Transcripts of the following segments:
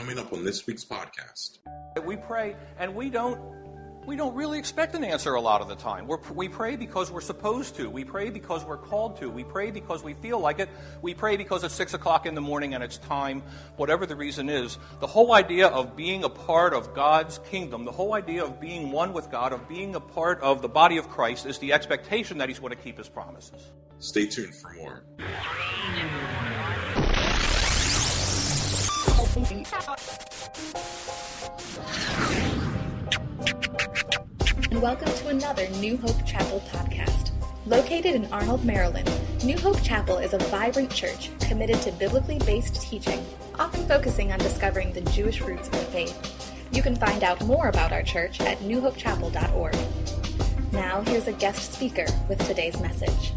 Coming up on this week's podcast. We pray and we don't we don't really expect an answer a lot of the time. We're, we pray because we're supposed to. We pray because we're called to. We pray because we feel like it. We pray because it's 6 o'clock in the morning and it's time, whatever the reason is. The whole idea of being a part of God's kingdom, the whole idea of being one with God, of being a part of the body of Christ, is the expectation that He's going to keep His promises. Stay tuned for more. And welcome to another New Hope Chapel podcast. Located in Arnold, Maryland, New Hope Chapel is a vibrant church committed to biblically based teaching, often focusing on discovering the Jewish roots of the faith. You can find out more about our church at newhopechapel.org. Now, here's a guest speaker with today's message.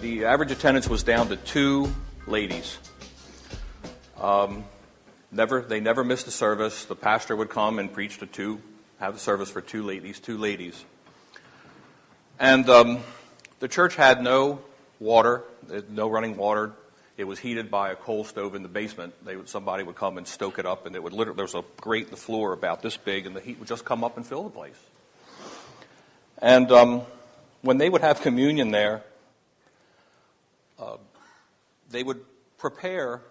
The average attendance was down to two ladies. Um, Never, they never missed a service. The pastor would come and preach to two, have the service for two ladies, two ladies. And um, the church had no water, no running water. It was heated by a coal stove in the basement. They would, somebody would come and stoke it up, and it would literally, there was a grate in the floor about this big, and the heat would just come up and fill the place. And um, when they would have communion there, uh, they would prepare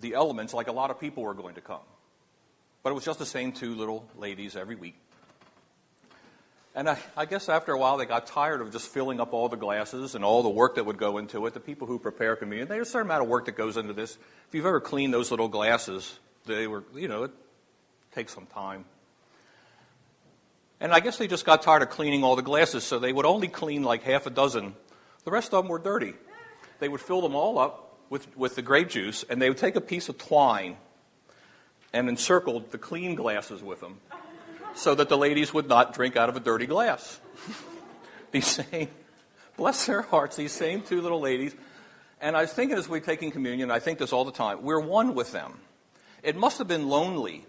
the elements like a lot of people were going to come. But it was just the same two little ladies every week. And I, I, guess after a while they got tired of just filling up all the glasses and all the work that would go into it. The people who prepare communion, there's a certain amount of work that goes into this. If you've ever cleaned those little glasses, they were, you know, it takes some time. And I guess they just got tired of cleaning all the glasses, so they would only clean like half a dozen. The rest of them were dirty. They would fill them all up, with, with the grape juice, and they would take a piece of twine and encircle the clean glasses with them so that the ladies would not drink out of a dirty glass. these same, bless their hearts, these same two little ladies. And I was thinking as we are taking communion, I think this all the time, we're one with them. It must have been lonely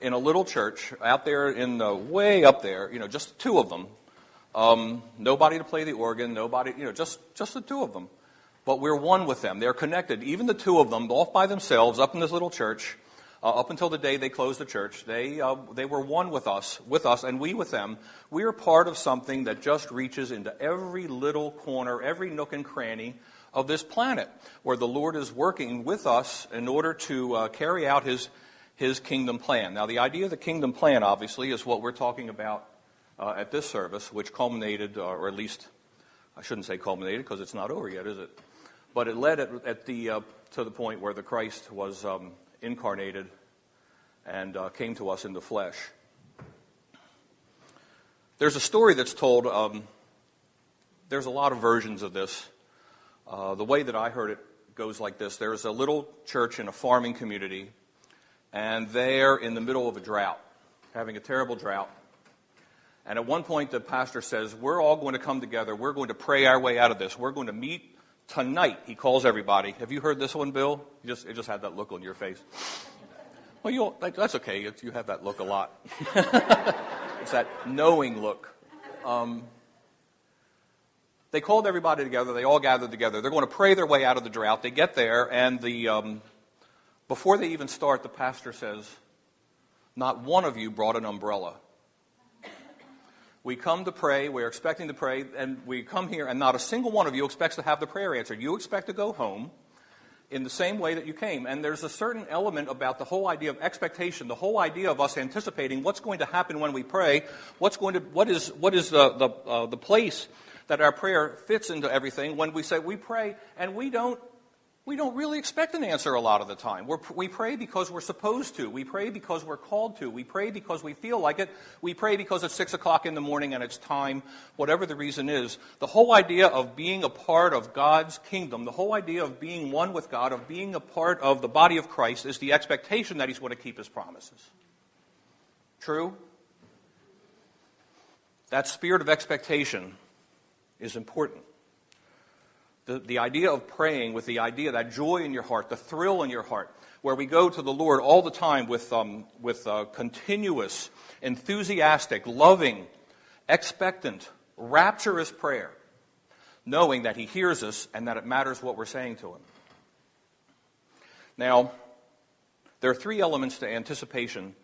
in a little church out there in the way up there, you know, just two of them. Um, nobody to play the organ, nobody, you know, just, just the two of them but we're one with them. They're connected. Even the two of them, off by themselves, up in this little church, uh, up until the day they closed the church, they, uh, they were one with us, with us, and we with them. We are part of something that just reaches into every little corner, every nook and cranny of this planet, where the Lord is working with us in order to uh, carry out His, His kingdom plan. Now, the idea of the kingdom plan, obviously, is what we're talking about uh, at this service, which culminated, uh, or at least I shouldn't say culminated because it's not over yet, is it? But it led at, at the, uh, to the point where the Christ was um, incarnated and uh, came to us in the flesh. There's a story that's told, um, there's a lot of versions of this. Uh, the way that I heard it goes like this there's a little church in a farming community, and they're in the middle of a drought, having a terrible drought. And at one point, the pastor says, We're all going to come together. We're going to pray our way out of this. We're going to meet tonight, he calls everybody. Have you heard this one, Bill? You just, it just had that look on your face. Well, you that's okay. You have that look a lot. it's that knowing look. Um, they called everybody together. They all gathered together. They're going to pray their way out of the drought. They get there, and the, um, before they even start, the pastor says, Not one of you brought an umbrella. We come to pray, we're expecting to pray, and we come here, and not a single one of you expects to have the prayer answered. You expect to go home in the same way that you came. And there's a certain element about the whole idea of expectation, the whole idea of us anticipating what's going to happen when we pray, what's going to, what is, what is the, the, uh, the place that our prayer fits into everything when we say we pray and we don't we don't really expect an answer a lot of the time. We're, we pray because we're supposed to. We pray because we're called to. We pray because we feel like it. We pray because it's 6 o'clock in the morning and it's time, whatever the reason is. The whole idea of being a part of God's kingdom, the whole idea of being one with God, of being a part of the body of Christ, is the expectation that He's going to keep His promises. True? That spirit of expectation is important the, the idea of praying with the idea, that joy in your heart, the thrill in your heart, where we go to the Lord all the time with, um, with uh, continuous, enthusiastic, loving, expectant, rapturous prayer, knowing that He hears us and that it matters what we're saying to Him. Now, there are three elements to anticipation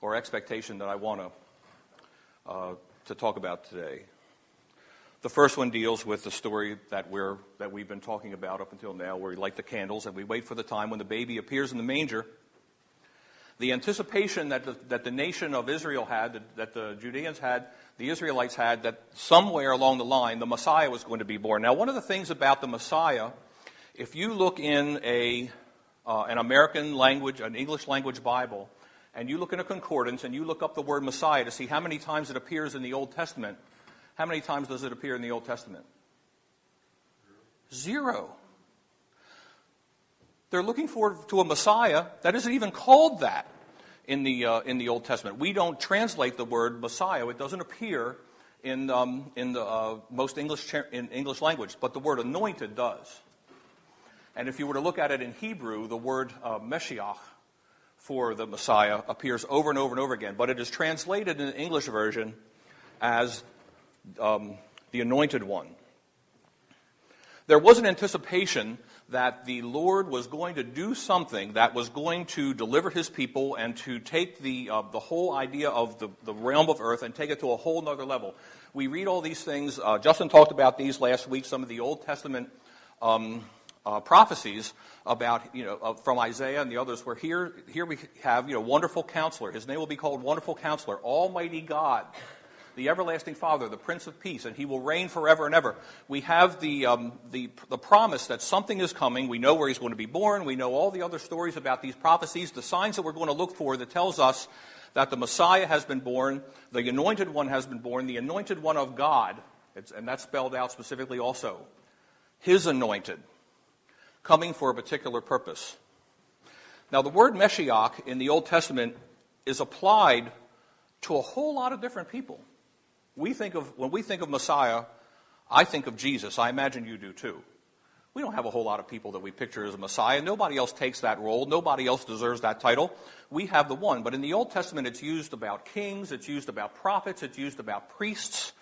or expectation that I want to, uh, to talk about today. The first one deals with the story that, we're, that we've been talking about up until now, where we light the candles and we wait for the time when the baby appears in the manger. The anticipation that the, that the nation of Israel had, that, that the Judeans had, the Israelites had, that somewhere along the line the Messiah was going to be born. Now, one of the things about the Messiah, if you look in a, uh, an American language, an English language Bible, and you look in a concordance and you look up the word Messiah to see how many times it appears in the Old Testament, how many times does it appear in the Old Testament? Zero. They're looking forward to a Messiah that isn't even called that in the, uh, in the Old Testament. We don't translate the word Messiah, it doesn't appear in, um, in the, uh, most English, in English language, but the word anointed does. And if you were to look at it in Hebrew, the word uh, Meshiach for the Messiah appears over and over and over again, but it is translated in the English version as um, the anointed one. There was an anticipation that the Lord was going to do something that was going to deliver his people and to take the, uh, the whole idea of the, the realm of earth and take it to a whole nother level. We read all these things. Uh, Justin talked about these last week, some of the Old Testament um, uh, prophecies about, you know, from Isaiah and the others, where here, here we have, you know, wonderful counselor. His name will be called Wonderful Counselor, Almighty God the everlasting Father, the Prince of Peace, and he will reign forever and ever. We have the, um, the, the promise that something is coming. We know where he's going to be born. We know all the other stories about these prophecies, the signs that we're going to look for that tells us that the Messiah has been born, the anointed one has been born, the anointed one of God, and that's spelled out specifically also, his anointed, coming for a particular purpose. Now, the word Meshiach in the Old Testament is applied to a whole lot of different people. We think of, when we think of Messiah, I think of Jesus. I imagine you do too. We don't have a whole lot of people that we picture as a Messiah. Nobody else takes that role. Nobody else deserves that title. We have the one. But in the Old Testament, it's used about kings, it's used about prophets, it's used about priests,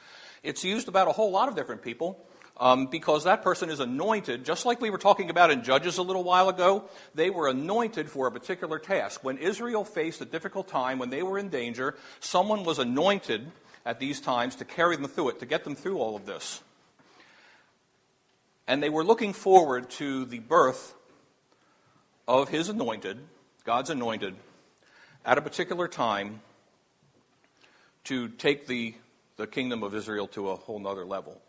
it's used about a whole lot of different people. Um, because that person is anointed, just like we were talking about in Judges a little while ago. They were anointed for a particular task. When Israel faced a difficult time, when they were in danger, someone was anointed at these times to carry them through it, to get them through all of this. And they were looking forward to the birth of his anointed, God's anointed, at a particular time to take the, the kingdom of Israel to a whole nother level.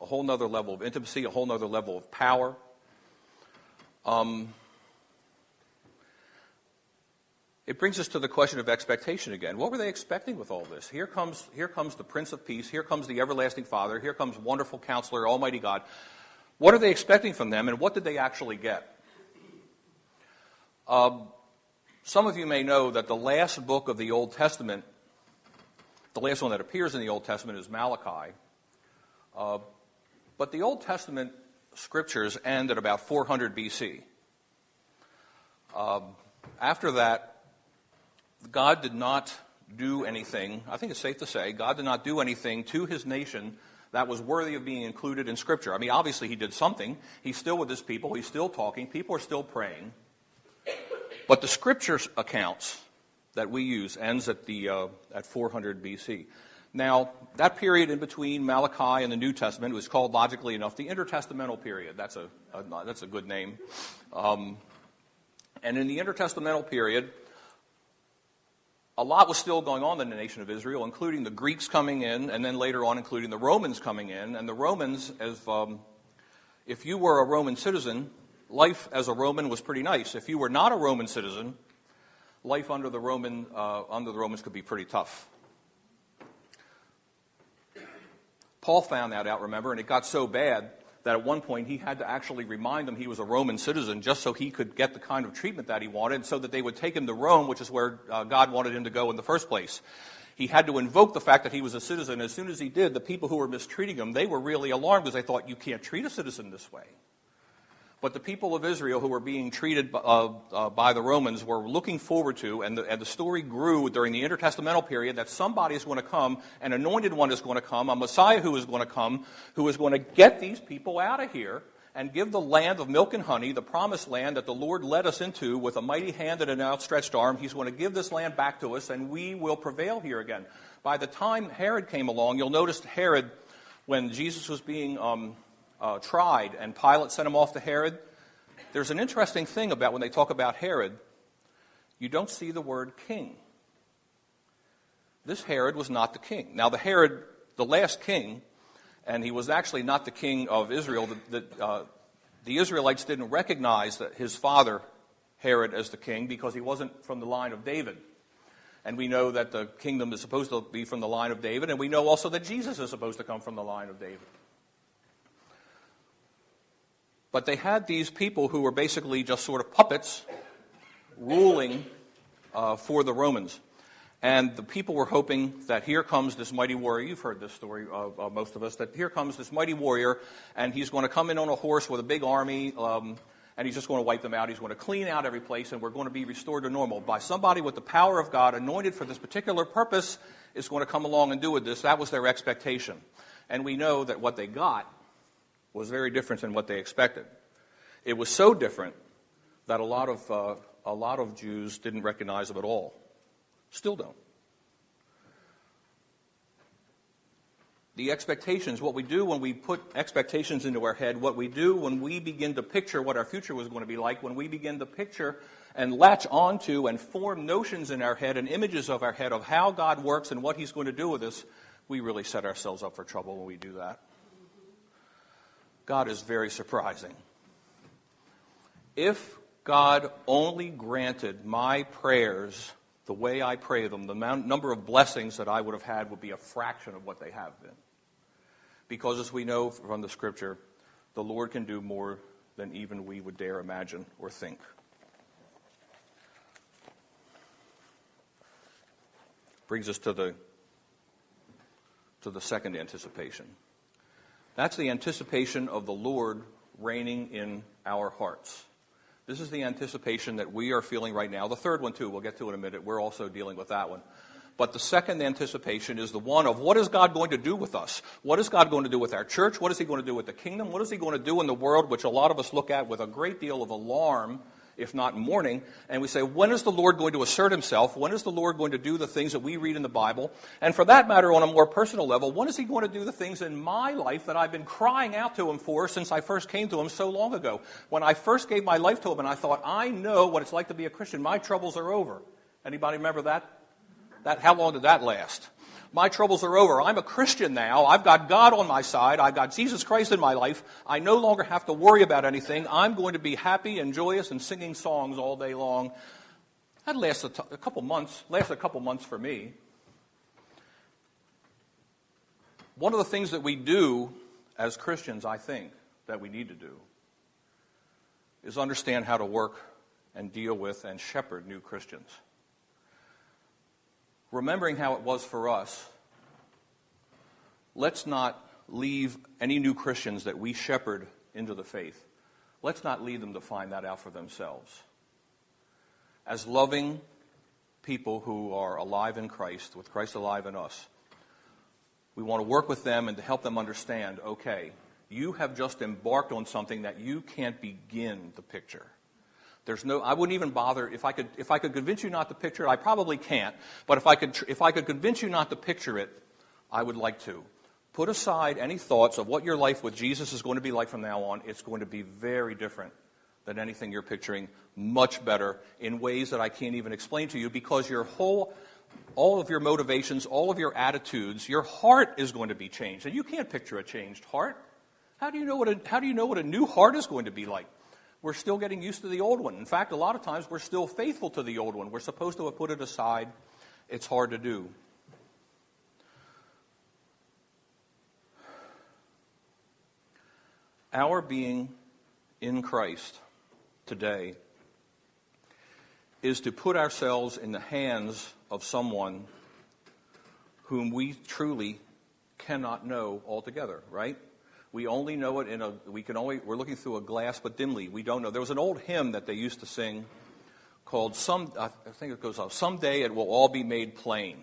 A whole nother level of intimacy, a whole nother level of power. Um, it brings us to the question of expectation again. What were they expecting with all this? Here comes, here comes the Prince of Peace. Here comes the everlasting Father. Here comes wonderful counselor, Almighty God. What are they expecting from them, and what did they actually get? Um, some of you may know that the last book of the Old Testament, the last one that appears in the Old Testament is Malachi. Uh, but the Old Testament scriptures end at about 400 BC. Um, after that, God did not do anything, I think it's safe to say, God did not do anything to his nation that was worthy of being included in Scripture. I mean, obviously, he did something. He's still with his people, he's still talking, people are still praying. But the Scripture accounts that we use ends at, the, uh, at 400 BC. Now, that period in between Malachi and the New Testament was called, logically enough, the intertestamental period. That's a, a that's a good name. Um, and in the intertestamental period, a lot was still going on in the nation of Israel, including the Greeks coming in, and then later on, including the Romans coming in. And the Romans, as, um, if you were a Roman citizen, life as a Roman was pretty nice. If you were not a Roman citizen, life under the, Roman, uh, under the Romans could be pretty tough. Paul found that out, remember, and it got so bad that at one point he had to actually remind them he was a Roman citizen just so he could get the kind of treatment that he wanted, so that they would take him to Rome, which is where uh, God wanted him to go in the first place. He had to invoke the fact that he was a citizen. As soon as he did, the people who were mistreating him, they were really alarmed because they thought, you can't treat a citizen this way. But the people of Israel who were being treated uh, uh, by the Romans were looking forward to, and the, and the story grew during the intertestamental period that somebody is going to come, an anointed one is going to come, a Messiah who is going to come, who is going to get these people out of here and give the land of milk and honey, the promised land that the Lord led us into with a mighty hand and an outstretched arm. He's going to give this land back to us, and we will prevail here again. By the time Herod came along, you'll notice Herod, when Jesus was being um, uh, tried and Pilate sent him off to Herod, there's an interesting thing about when they talk about Herod, you don't see the word king. This Herod was not the king. Now, the Herod, the last king, and he was actually not the king of Israel. The, the, uh, the Israelites didn't recognize that his father, Herod, as the king because he wasn't from the line of David. And we know that the kingdom is supposed to be from the line of David, and we know also that Jesus is supposed to come from the line of David. But they had these people who were basically just sort of puppets ruling uh, for the Romans. And the people were hoping that here comes this mighty warrior. You've heard this story, uh, uh, most of us, that here comes this mighty warrior, and he's going to come in on a horse with a big army, um, and he's just going to wipe them out. He's going to clean out every place, and we're going to be restored to normal. By somebody with the power of God, anointed for this particular purpose, is going to come along and do with this. That was their expectation. And we know that what they got was very different than what they expected. It was so different that a lot of, uh, a lot of Jews didn't recognize him at all. Still don't. The expectations, what we do when we put expectations into our head, what we do when we begin to picture what our future was going to be like, when we begin to picture and latch onto and form notions in our head and images of our head of how God works and what He's going to do with us, we really set ourselves up for trouble when we do that. God is very surprising. If God only granted my prayers the way I pray them, the amount, number of blessings that I would have had would be a fraction of what they have been. Because as we know from the scripture, the Lord can do more than even we would dare imagine or think. Brings us to the, to the second anticipation. That's the anticipation of the Lord reigning in our hearts. This is the anticipation that we are feeling right now. The third one, too, we'll get to in a minute. We're also dealing with that one. But the second anticipation is the one of what is God going to do with us? What is God going to do with our church? What is He going to do with the kingdom? What is He going to do in the world, which a lot of us look at with a great deal of alarm if not mourning, and we say, when is the Lord going to assert himself? When is the Lord going to do the things that we read in the Bible? And for that matter, on a more personal level, when is he going to do the things in my life that I've been crying out to him for since I first came to him so long ago? When I first gave my life to him and I thought, I know what it's like to be a Christian, my troubles are over. Anybody remember that? That how long did that last? My troubles are over. I'm a Christian now. I've got God on my side. I've got Jesus Christ in my life. I no longer have to worry about anything. I'm going to be happy and joyous and singing songs all day long. That lasts a, t- a couple months, lasts a couple months for me. One of the things that we do as Christians, I think, that we need to do is understand how to work and deal with and shepherd new Christians remembering how it was for us, let's not leave any new Christians that we shepherd into the faith, let's not leave them to find that out for themselves. As loving people who are alive in Christ, with Christ alive in us, we want to work with them and to help them understand okay, you have just embarked on something that you can't begin to picture. There's no, I wouldn't even bother if I could, if I could convince you not to picture it. I probably can't, but if I could, if I could convince you not to picture it, I would like to. Put aside any thoughts of what your life with Jesus is going to be like from now on. It's going to be very different than anything you're picturing, much better in ways that I can't even explain to you because your whole, all of your motivations, all of your attitudes, your heart is going to be changed. And you can't picture a changed heart. How do you know what a, how do you know what a new heart is going to be like? We're still getting used to the old one. In fact, a lot of times we're still faithful to the old one. We're supposed to have put it aside. It's hard to do. Our being in Christ today is to put ourselves in the hands of someone whom we truly cannot know altogether, right? We only know it in a, we can only, we're looking through a glass, but dimly. We don't know. There was an old hymn that they used to sing called Some, I think it goes on, Someday It Will All Be Made Plain.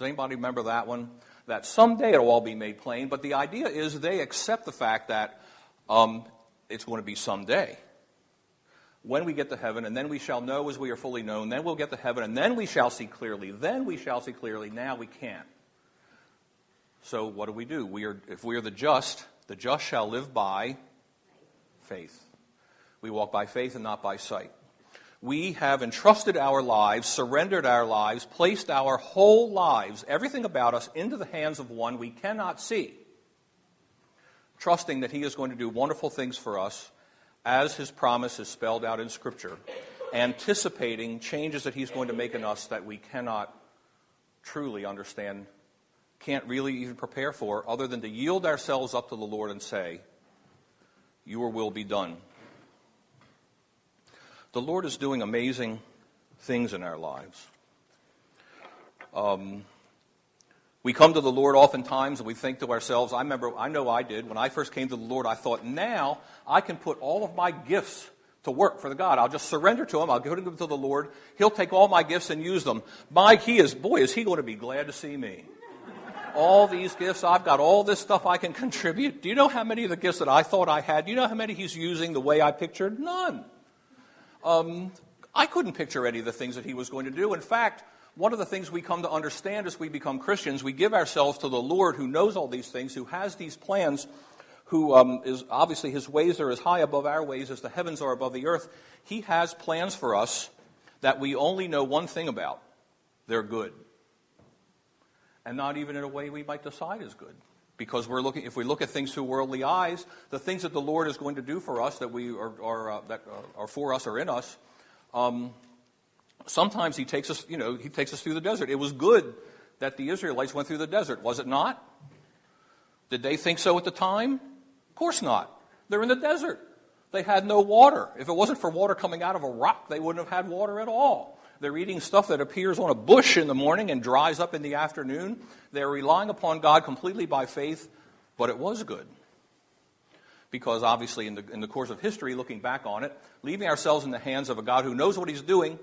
Does anybody remember that one? That someday it'll all be made plain, but the idea is they accept the fact that um, it's going to be someday. When we get to heaven, and then we shall know as we are fully known, then we'll get to heaven, and then we shall see clearly. Then we shall see clearly. Now we can't. So what do we do? We are, if we are the just, the just shall live by faith. We walk by faith and not by sight. We have entrusted our lives, surrendered our lives, placed our whole lives, everything about us, into the hands of one we cannot see, trusting that He is going to do wonderful things for us as His promise is spelled out in Scripture, anticipating changes that He's going to make in us that we cannot truly understand, can't really even prepare for, other than to yield ourselves up to the Lord and say, Your will be done. The Lord is doing amazing things in our lives. Um, we come to the Lord oftentimes and we think to ourselves, I remember, I know I did, when I first came to the Lord, I thought, now I can put all of my gifts to work for the God. I'll just surrender to Him. I'll give them to the Lord. He'll take all my gifts and use them. My, He is, boy, is He going to be glad to see me. All these gifts, I've got all this stuff I can contribute. Do you know how many of the gifts that I thought I had? Do you know how many He's using the way I pictured? None. Um, I couldn't picture any of the things that he was going to do. In fact, one of the things we come to understand as we become Christians, we give ourselves to the Lord who knows all these things, who has these plans, who um, is obviously his ways are as high above our ways as the heavens are above the earth. He has plans for us that we only know one thing about they're good. And not even in a way we might decide is good because we're looking, if we look at things through worldly eyes, the things that the Lord is going to do for us that we are, are uh, that are for us or in us, um, sometimes He takes us, you know, He takes us through the desert. It was good that the Israelites went through the desert, was it not? Did they think so at the time? Of course not. They're in the desert. They had no water. If it wasn't for water coming out of a rock, they wouldn't have had water at all. They're eating stuff that appears on a bush in the morning and dries up in the afternoon. They're relying upon God completely by faith, but it was good. Because obviously, in the, in the course of history, looking back on it, leaving ourselves in the hands of a God who knows what He's doing,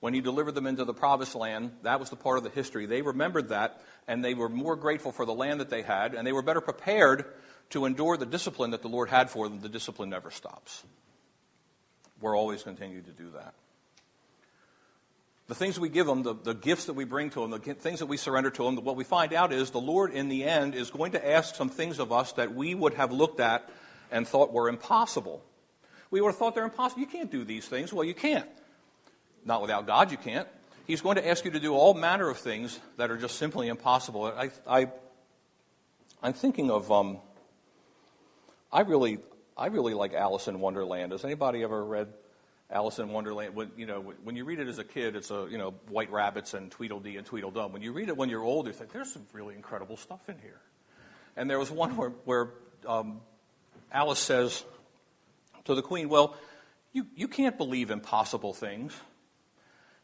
when He delivered them into the promised land, that was the part of the history. They remembered that, and they were more grateful for the land that they had, and they were better prepared to endure the discipline that the Lord had for them. The discipline never stops. We're always continuing to do that. The things we give them, the, the gifts that we bring to them, the things that we surrender to them, what we find out is the Lord, in the end, is going to ask some things of us that we would have looked at and thought were impossible. We would have thought they're impossible. You can't do these things. Well, you can't. Not without God, you can't. He's going to ask you to do all manner of things that are just simply impossible. I, I, I'm thinking of, um, I really, I really like Alice in Wonderland. Has anybody ever read Alice in Wonderland. When, you know, when you read it as a kid, it's a, you know, white rabbits and Tweedledee and Tweedledum. When you read it when you're older, you think, there's some really incredible stuff in here. And there was one where, where um, Alice says to the queen, well, you, you can't believe impossible things.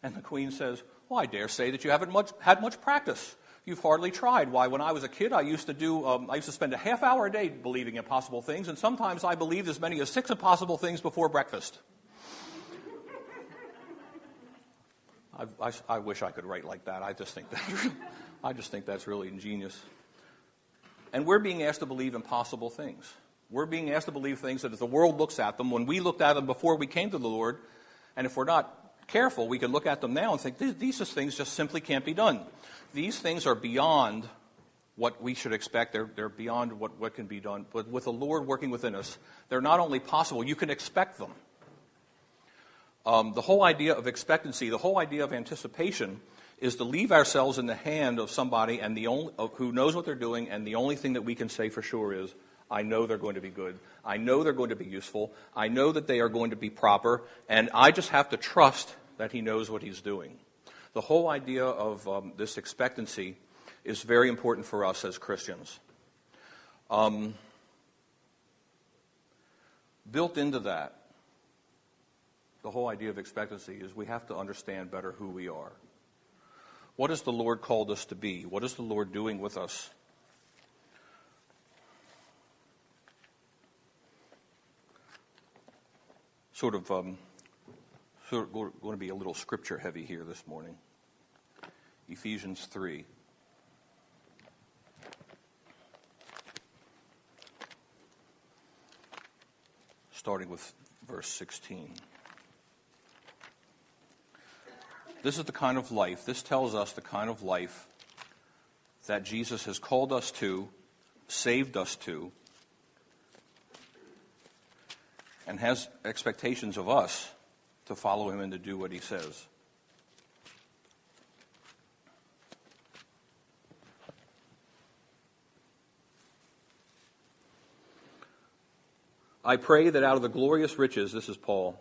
And the queen says, well, I dare say that you haven't much, had much practice. You've hardly tried. Why, when I was a kid, I used to do, um, I used to spend a half hour a day believing impossible things, and sometimes I believed as many as six impossible things before breakfast. I, I, wish I could write like that. I just think that I just think that's really ingenious. And we're being asked to believe impossible things. We're being asked to believe things that if the world looks at them, when we looked at them before we came to the Lord, and if we're not careful, we can look at them now and think these things just simply can't be done. These things are beyond what we should expect. They're, they're beyond what, what can be done. But with the Lord working within us, they're not only possible, you can expect them. Um, the whole idea of expectancy, the whole idea of anticipation, is to leave ourselves in the hand of somebody and the only, who knows what they're doing, and the only thing that we can say for sure is, I know they're going to be good. I know they're going to be useful. I know that they are going to be proper, and I just have to trust that he knows what he's doing. The whole idea of um, this expectancy is very important for us as Christians. Um, built into that the whole idea of expectancy is we have to understand better who we are. What has the Lord called us to be? What is the Lord doing with us? Sort of, um, sort of going to be a little scripture heavy here this morning. Ephesians 3. starting with verse 16. This is the kind of life, this tells us the kind of life that Jesus has called us to, saved us to, and has expectations of us to follow him and to do what he says. I pray that out of the glorious riches, this is Paul,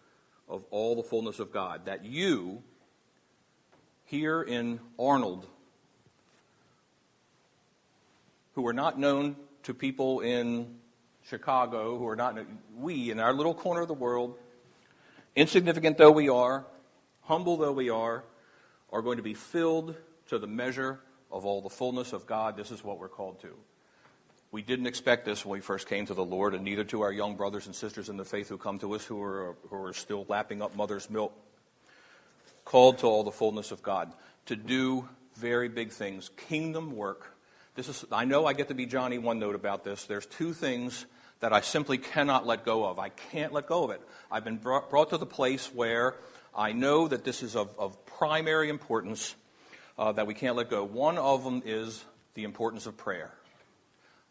of all the fullness of God. That you, here in Arnold, who are not known to people in Chicago, who are not, we in our little corner of the world, insignificant though we are, humble though we are, are going to be filled to the measure of all the fullness of God. This is what we're called to. We didn't expect this when we first came to the Lord, and neither to our young brothers and sisters in the faith who come to us who are, who are still lapping up mother's milk. Called to all the fullness of God, to do very big things, kingdom work. This is, I know I get to be Johnny one note about this. There's two things that I simply cannot let go of. I can't let go of it. I've been brought, brought to the place where I know that this is of, of primary importance uh, that we can't let go. One of them is the importance of prayer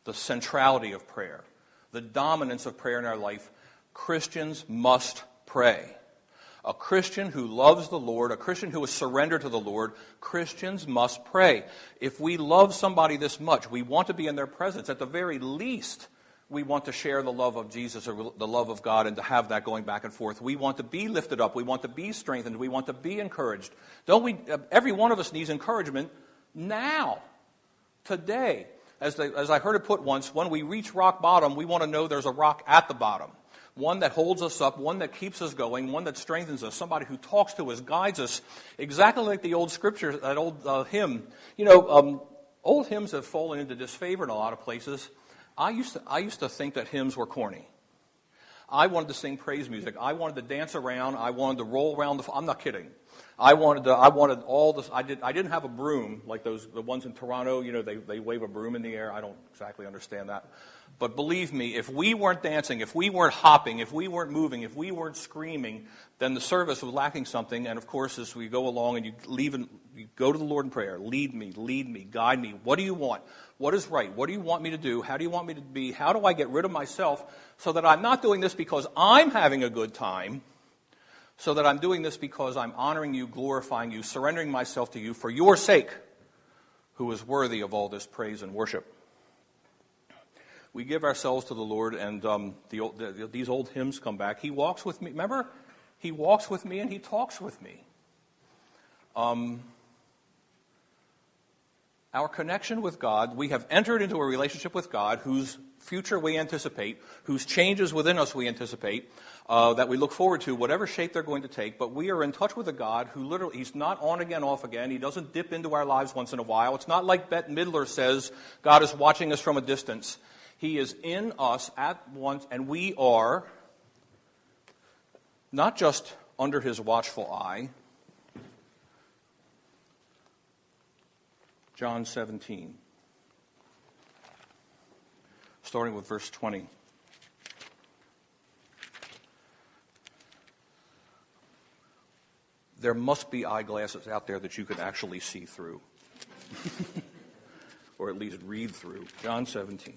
the centrality of prayer, the dominance of prayer in our life, Christians must pray. A Christian who loves the Lord, a Christian who is surrendered to the Lord, Christians must pray. If we love somebody this much, we want to be in their presence. At the very least, we want to share the love of Jesus or the love of God and to have that going back and forth. We want to be lifted up. We want to be strengthened. We want to be encouraged. Don't we? Uh, every one of us needs encouragement now, today as, they, as I heard it put once, when we reach rock bottom, we want to know there's a rock at the bottom. One that holds us up, one that keeps us going, one that strengthens us, somebody who talks to us, guides us, exactly like the old scripture, that old uh, hymn. You know, um, old hymns have fallen into disfavor in a lot of places. I used, to, I used to think that hymns were corny. I wanted to sing praise music. I wanted to dance around. I wanted to roll around the. I'm not kidding. I wanted to, I wanted all this. I, did, I didn't have a broom like those, the ones in Toronto, you know, they, they wave a broom in the air. I don't exactly understand that. But believe me, if we weren't dancing, if we weren't hopping, if we weren't moving, if we weren't screaming, then the service was lacking something. And of course, as we go along and you leave and you go to the Lord in prayer, lead me, lead me, guide me. What do you want? What is right? What do you want me to do? How do you want me to be? How do I get rid of myself so that I'm not doing this because I'm having a good time? so that I'm doing this because I'm honoring you, glorifying you, surrendering myself to you for your sake, who is worthy of all this praise and worship. We give ourselves to the Lord, and um, the, the, these old hymns come back. He walks with me. Remember? He walks with me and he talks with me. Um, our connection with God, we have entered into a relationship with God whose future we anticipate, whose changes within us we anticipate, uh, that we look forward to, whatever shape they're going to take. But we are in touch with a God who literally, He's not on again, off again. He doesn't dip into our lives once in a while. It's not like Bette Midler says, God is watching us from a distance. He is in us at once, and we are not just under His watchful eye. John 17 starting with verse 20. There must be eyeglasses out there that you can actually see through, or at least read through. John 17.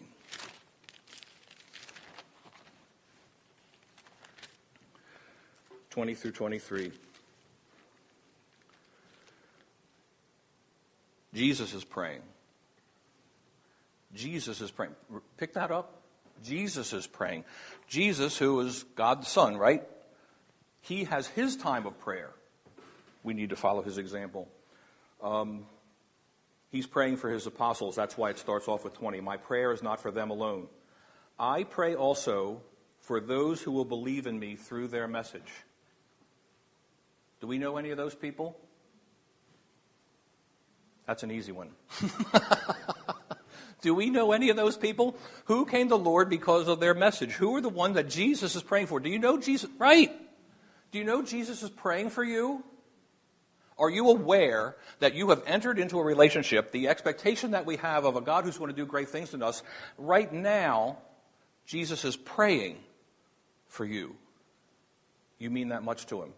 Twenty through twenty-three. Jesus is praying. Jesus is praying. Pick that up. Jesus is praying. Jesus, who is God the Son, right? He has his time of prayer. We need to follow his example. Um, he's praying for his apostles. That's why it starts off with 20. My prayer is not for them alone. I pray also for those who will believe in me through their message. Do we know any of those people? That's an easy one. Do we know any of those people? Who came to the Lord because of their message? Who are the ones that Jesus is praying for? Do you know Jesus? Right. Do you know Jesus is praying for you? Are you aware that you have entered into a relationship, the expectation that we have of a God who's going to do great things in us? Right now, Jesus is praying for you. You mean that much to him.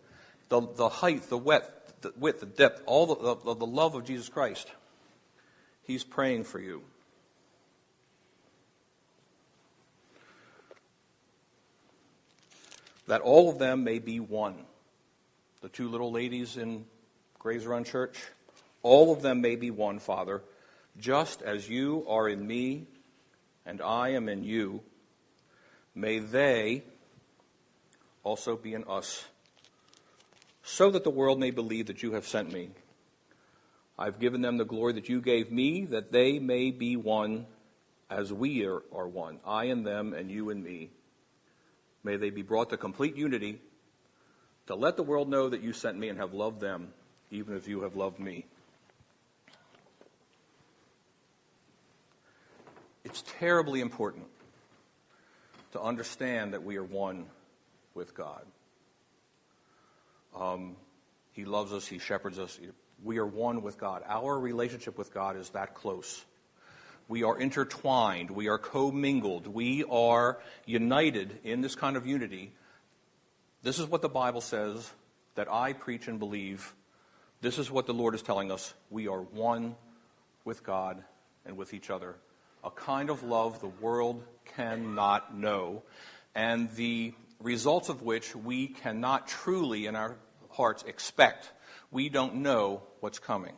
The, the height, the width, the width, the depth, all the, the, the love of Jesus Christ. He's praying for you. that all of them may be one. The two little ladies in Grays Run Church, all of them may be one, Father, just as you are in me and I am in you. May they also be in us, so that the world may believe that you have sent me. I've given them the glory that you gave me, that they may be one as we are, are one, I and them and you and me May they be brought to complete unity to let the world know that you sent me and have loved them, even as you have loved me. It's terribly important to understand that we are one with God. Um, he loves us, He shepherds us. We are one with God. Our relationship with God is that close. We are intertwined. We are commingled. We are united in this kind of unity. This is what the Bible says that I preach and believe. This is what the Lord is telling us. We are one with God and with each other. A kind of love the world cannot know, and the results of which we cannot truly in our hearts expect. We don't know what's coming.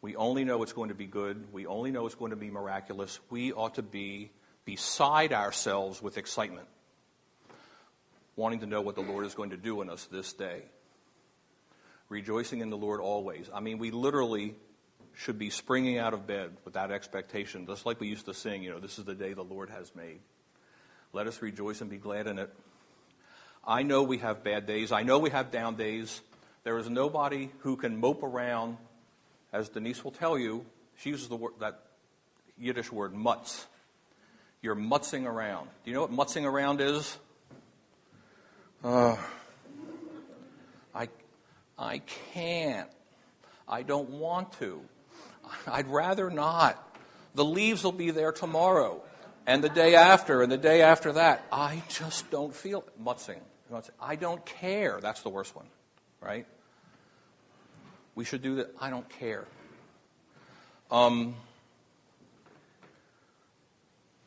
We only know it's going to be good. We only know it's going to be miraculous. We ought to be beside ourselves with excitement, wanting to know what the Lord is going to do in us this day. Rejoicing in the Lord always. I mean, we literally should be springing out of bed with that expectation, just like we used to sing, you know, this is the day the Lord has made. Let us rejoice and be glad in it. I know we have bad days. I know we have down days. There is nobody who can mope around as Denise will tell you, she uses the word, that Yiddish word mutz. You're mutzing around. Do you know what mutzing around is? Uh, I, I can't. I don't want to. I'd rather not. The leaves will be there tomorrow, and the day after, and the day after that. I just don't feel it. Mutzing. I don't care. That's the worst one, right? We should do that. I don't care. Um,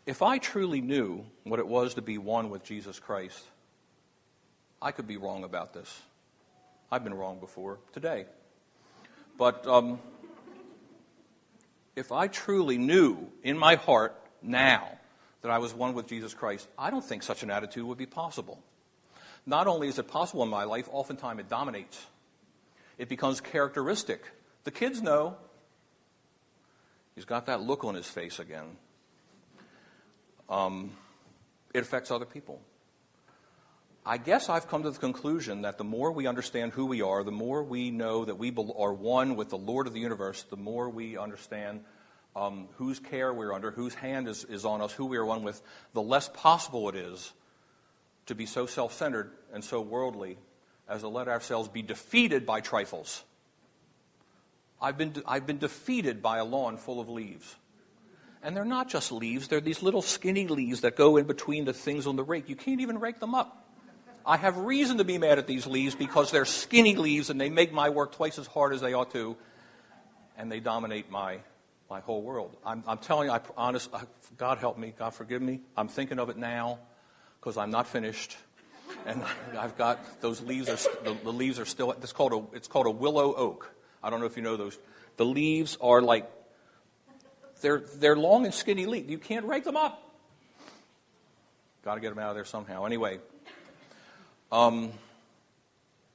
if I truly knew what it was to be one with Jesus Christ, I could be wrong about this. I've been wrong before today. But um, if I truly knew in my heart now that I was one with Jesus Christ, I don't think such an attitude would be possible. Not only is it possible in my life, oftentimes it dominates. It becomes characteristic. The kids know. He's got that look on his face again. Um, it affects other people. I guess I've come to the conclusion that the more we understand who we are, the more we know that we are one with the Lord of the universe, the more we understand um, whose care we're under, whose hand is, is on us, who we are one with, the less possible it is to be so self centered and so worldly as to let ourselves be defeated by trifles. I've been, I've been defeated by a lawn full of leaves. And they're not just leaves, they're these little skinny leaves that go in between the things on the rake. You can't even rake them up. I have reason to be mad at these leaves because they're skinny leaves and they make my work twice as hard as they ought to, and they dominate my, my whole world. I'm, I'm telling you, I, honest, God help me, God forgive me. I'm thinking of it now because I'm not finished and I've got those leaves are the, the leaves are still. It's called a it's called a willow oak. I don't know if you know those. The leaves are like they're they're long and skinny leaves. You can't rake them up. Got to get them out of there somehow. Anyway, um,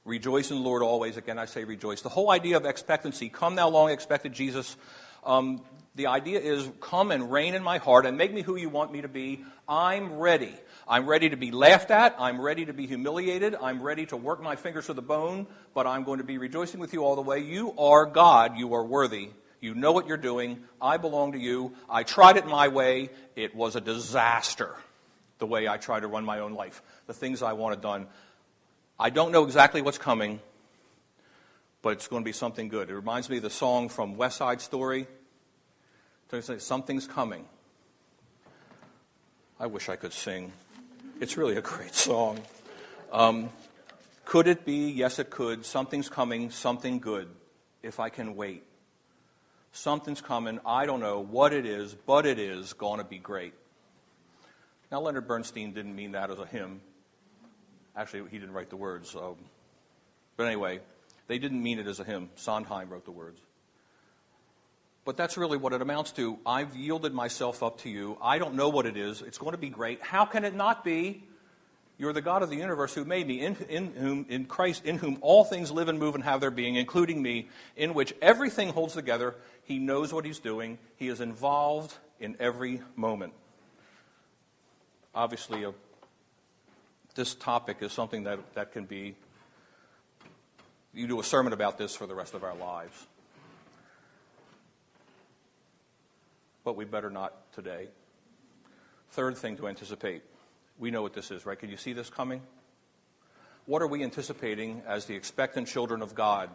rejoice in the Lord always. Again, I say rejoice. The whole idea of expectancy. Come thou long expected Jesus. Um, The idea is come and reign in my heart and make me who you want me to be. I'm ready. I'm ready to be laughed at. I'm ready to be humiliated. I'm ready to work my fingers to the bone, but I'm going to be rejoicing with you all the way. You are God. You are worthy. You know what you're doing. I belong to you. I tried it my way. It was a disaster, the way I tried to run my own life, the things I wanted done. I don't know exactly what's coming, but it's going to be something good. It reminds me of the song from West Side Story. Something's coming. I wish I could sing. It's really a great song. Um, could it be? Yes, it could. Something's coming, something good, if I can wait. Something's coming. I don't know what it is, but it is going to be great. Now, Leonard Bernstein didn't mean that as a hymn. Actually, he didn't write the words. Um, but anyway, they didn't mean it as a hymn. Sondheim wrote the words. But that's really what it amounts to. I've yielded myself up to you. I don't know what it is. It's going to be great. How can it not be? You're the God of the universe who made me, in, in, whom, in Christ, in whom all things live and move and have their being, including me, in which everything holds together. He knows what he's doing. He is involved in every moment. Obviously, a, this topic is something that, that can be, you do a sermon about this for the rest of our lives. But we better not today. Third thing to anticipate. We know what this is, right? Can you see this coming? What are we anticipating as the expectant children of God?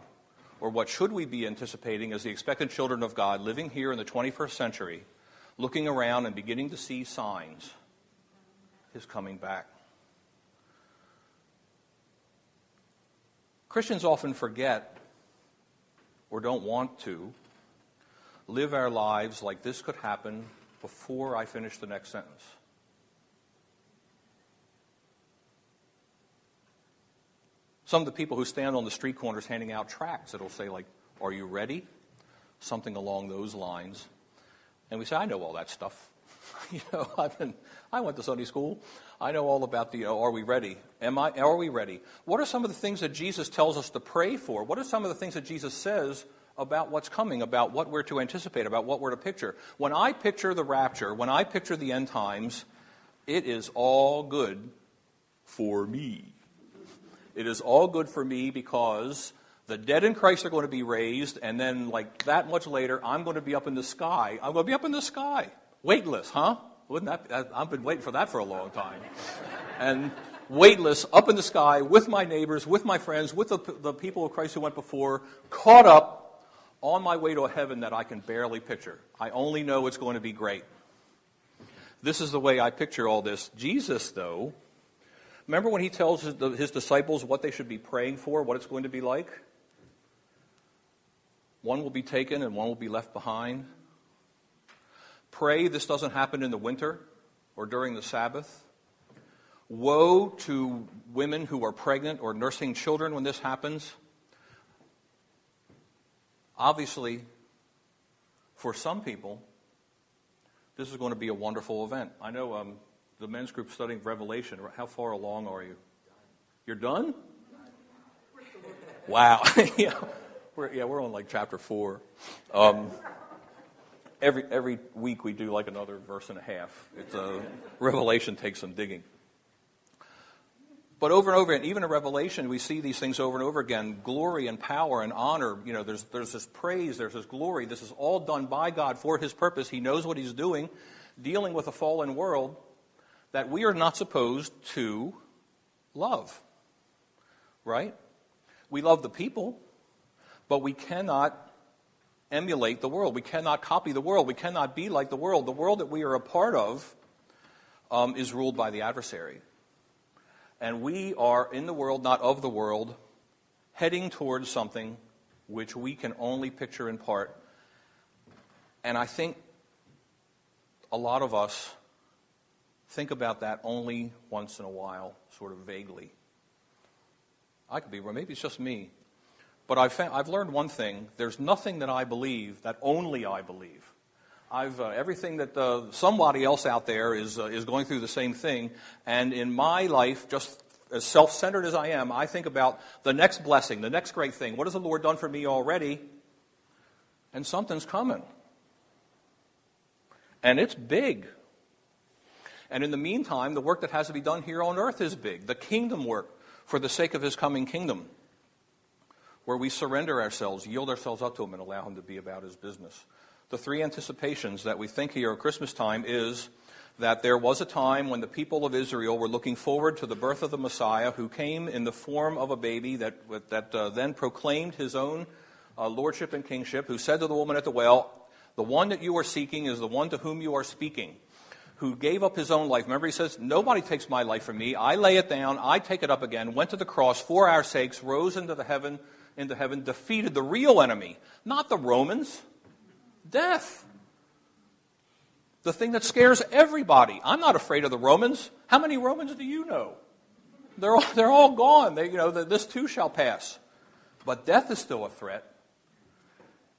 Or what should we be anticipating as the expectant children of God living here in the 21st century, looking around and beginning to see signs? His coming back. Christians often forget or don't want to live our lives like this could happen before I finish the next sentence. Some of the people who stand on the street corners handing out tracts, it'll say, like, Are you ready? Something along those lines. And we say, I know all that stuff. you know, I've been, I went to Sunday school. I know all about the, are we ready? Am I, are we ready? What are some of the things that Jesus tells us to pray for? What are some of the things that Jesus says about what's coming, about what we're to anticipate, about what we're to picture. When I picture the rapture, when I picture the end times, it is all good for me. It is all good for me because the dead in Christ are going to be raised, and then, like that much later, I'm going to be up in the sky. I'm going to be up in the sky. Weightless, huh? Wouldn't that? I've been waiting for that for a long time. and weightless, up in the sky, with my neighbors, with my friends, with the, the people of Christ who went before, caught up on my way to a heaven that I can barely picture. I only know it's going to be great. This is the way I picture all this. Jesus, though, remember when he tells his, disciples what they should be praying for, what it's going to be like? One will be taken and one will be left behind. Pray this doesn't happen in the winter or during the Sabbath. Woe to women who are pregnant or nursing children when this happens. Obviously, for some people, this is going to be a wonderful event. I know um, the men's group studying Revelation. How far along are you? You're done? Wow. yeah, we're, yeah, we're on like chapter four. Um, every every week we do like another verse and a half. It's a Revelation takes some digging. But over and over, and even in Revelation, we see these things over and over again glory and power and honor. You know, there's, there's this praise, there's this glory. This is all done by God for His purpose. He knows what He's doing, dealing with a fallen world that we are not supposed to love. Right? We love the people, but we cannot emulate the world. We cannot copy the world. We cannot be like the world. The world that we are a part of um, is ruled by the adversary. And we are in the world, not of the world, heading towards something which we can only picture in part. And I think a lot of us think about that only once in a while, sort of vaguely. I could be wrong. Maybe it's just me. But I've, found, I've learned one thing there's nothing that I believe that only I believe. I've, uh, everything that uh, somebody else out there is, uh, is going through the same thing. And in my life, just as self centered as I am, I think about the next blessing, the next great thing. What has the Lord done for me already? And something's coming. And it's big. And in the meantime, the work that has to be done here on earth is big the kingdom work for the sake of his coming kingdom, where we surrender ourselves, yield ourselves up to him, and allow him to be about his business. The three anticipations that we think here at Christmas time is that there was a time when the people of Israel were looking forward to the birth of the Messiah who came in the form of a baby that, that uh, then proclaimed his own uh, lordship and kingship, who said to the woman at the well, The one that you are seeking is the one to whom you are speaking who gave up his own life. Remember, he says, Nobody takes my life from me. I lay it down, I take it up again, went to the cross for our sakes, rose into the heaven, into heaven, defeated the real enemy, not the Romans, death. The thing that scares everybody. I'm not afraid of the Romans. How many Romans do you know? They're all, they're all gone. They, you know, this too shall pass. But death is still a threat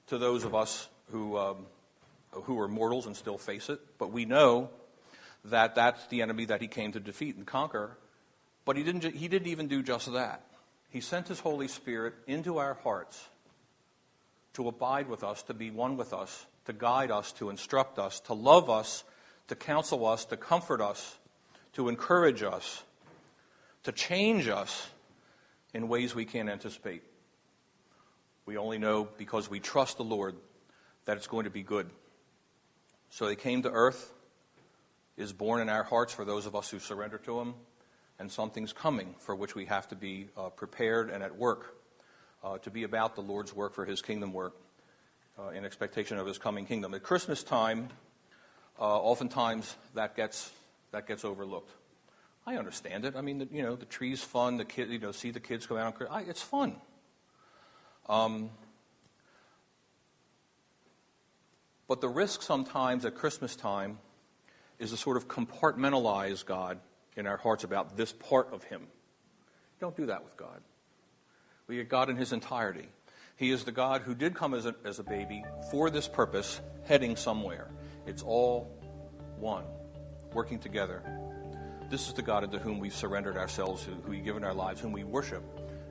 to those of us who, um, who are mortals and still face it. But we know that that's the enemy that he came to defeat and conquer. But he didn't, he didn't even do just that. He sent his Holy Spirit into our hearts to abide with us, to be one with us, to guide us, to instruct us, to love us, to counsel us, to comfort us, to encourage us, to change us in ways we can't anticipate. We only know because we trust the Lord that it's going to be good. So he came to earth is born in our hearts for those of us who surrender to Him, and something's coming for which we have to be uh, prepared and at work uh, to be about the Lord's work for His kingdom work uh, in expectation of His coming kingdom. At Christmas time, uh, oftentimes that gets that gets overlooked. I understand it. I mean, the, you know, the tree's fun. The kid, you know, see the kids come out. On, it's fun. Um, but the risk sometimes at Christmas time is to sort of compartmentalize God in our hearts about this part of Him. Don't do that with God. We get God in His entirety. He is the God who did come as a, as a baby for this purpose, heading somewhere. It's all one, working together. This is the God into whom we've surrendered ourselves, who we've given our lives, whom we worship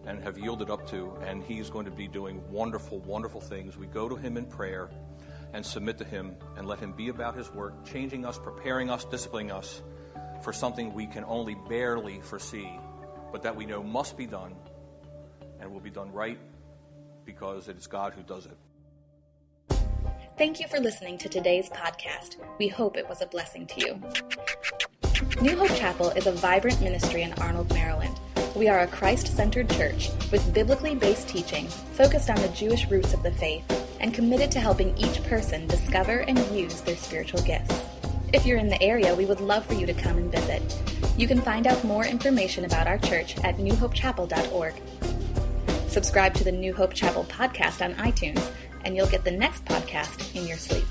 and have yielded up to, and He's going to be doing wonderful, wonderful things. We go to Him in prayer and submit to Him and let Him be about His work, changing us, preparing us, disciplining us for something we can only barely foresee, but that we know must be done and will be done right because it is God who does it. Thank you for listening to today's podcast. We hope it was a blessing to you. New Hope Chapel is a vibrant ministry in Arnold, Maryland. We are a Christ centered church with biblically based teaching focused on the Jewish roots of the faith and committed to helping each person discover and use their spiritual gifts. If you're in the area, we would love for you to come and visit. You can find out more information about our church at newhopechapel.org. Subscribe to the New Hope Chapel podcast on iTunes, and you'll get the next podcast in your sleep.